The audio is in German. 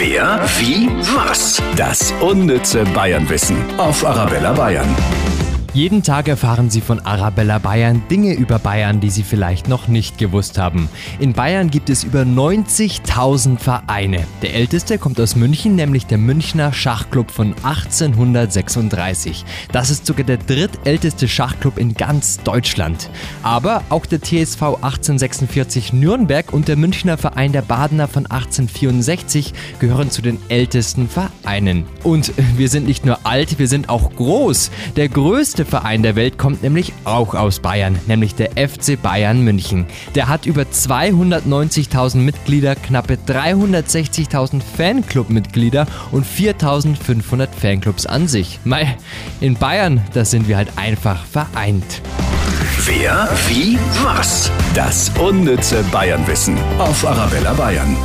Wer, wie, was? Das unnütze Bayernwissen auf Arabella Bayern. Jeden Tag erfahren Sie von Arabella Bayern Dinge über Bayern, die Sie vielleicht noch nicht gewusst haben. In Bayern gibt es über 90.000 Vereine. Der älteste kommt aus München, nämlich der Münchner Schachclub von 1836. Das ist sogar der drittälteste Schachclub in ganz Deutschland. Aber auch der TSV 1846 Nürnberg und der Münchner Verein der Badener von 1864 gehören zu den ältesten Vereinen. Und wir sind nicht nur alt, wir sind auch groß. Der größte Verein der Welt kommt nämlich auch aus Bayern, nämlich der FC Bayern München. Der hat über 290.000 Mitglieder, knappe 360.000 Fanclub-Mitglieder und 4.500 Fanclubs an sich. Mei, in Bayern, da sind wir halt einfach vereint. Wer, wie, was? Das unnütze Bayernwissen auf Arabella Bayern.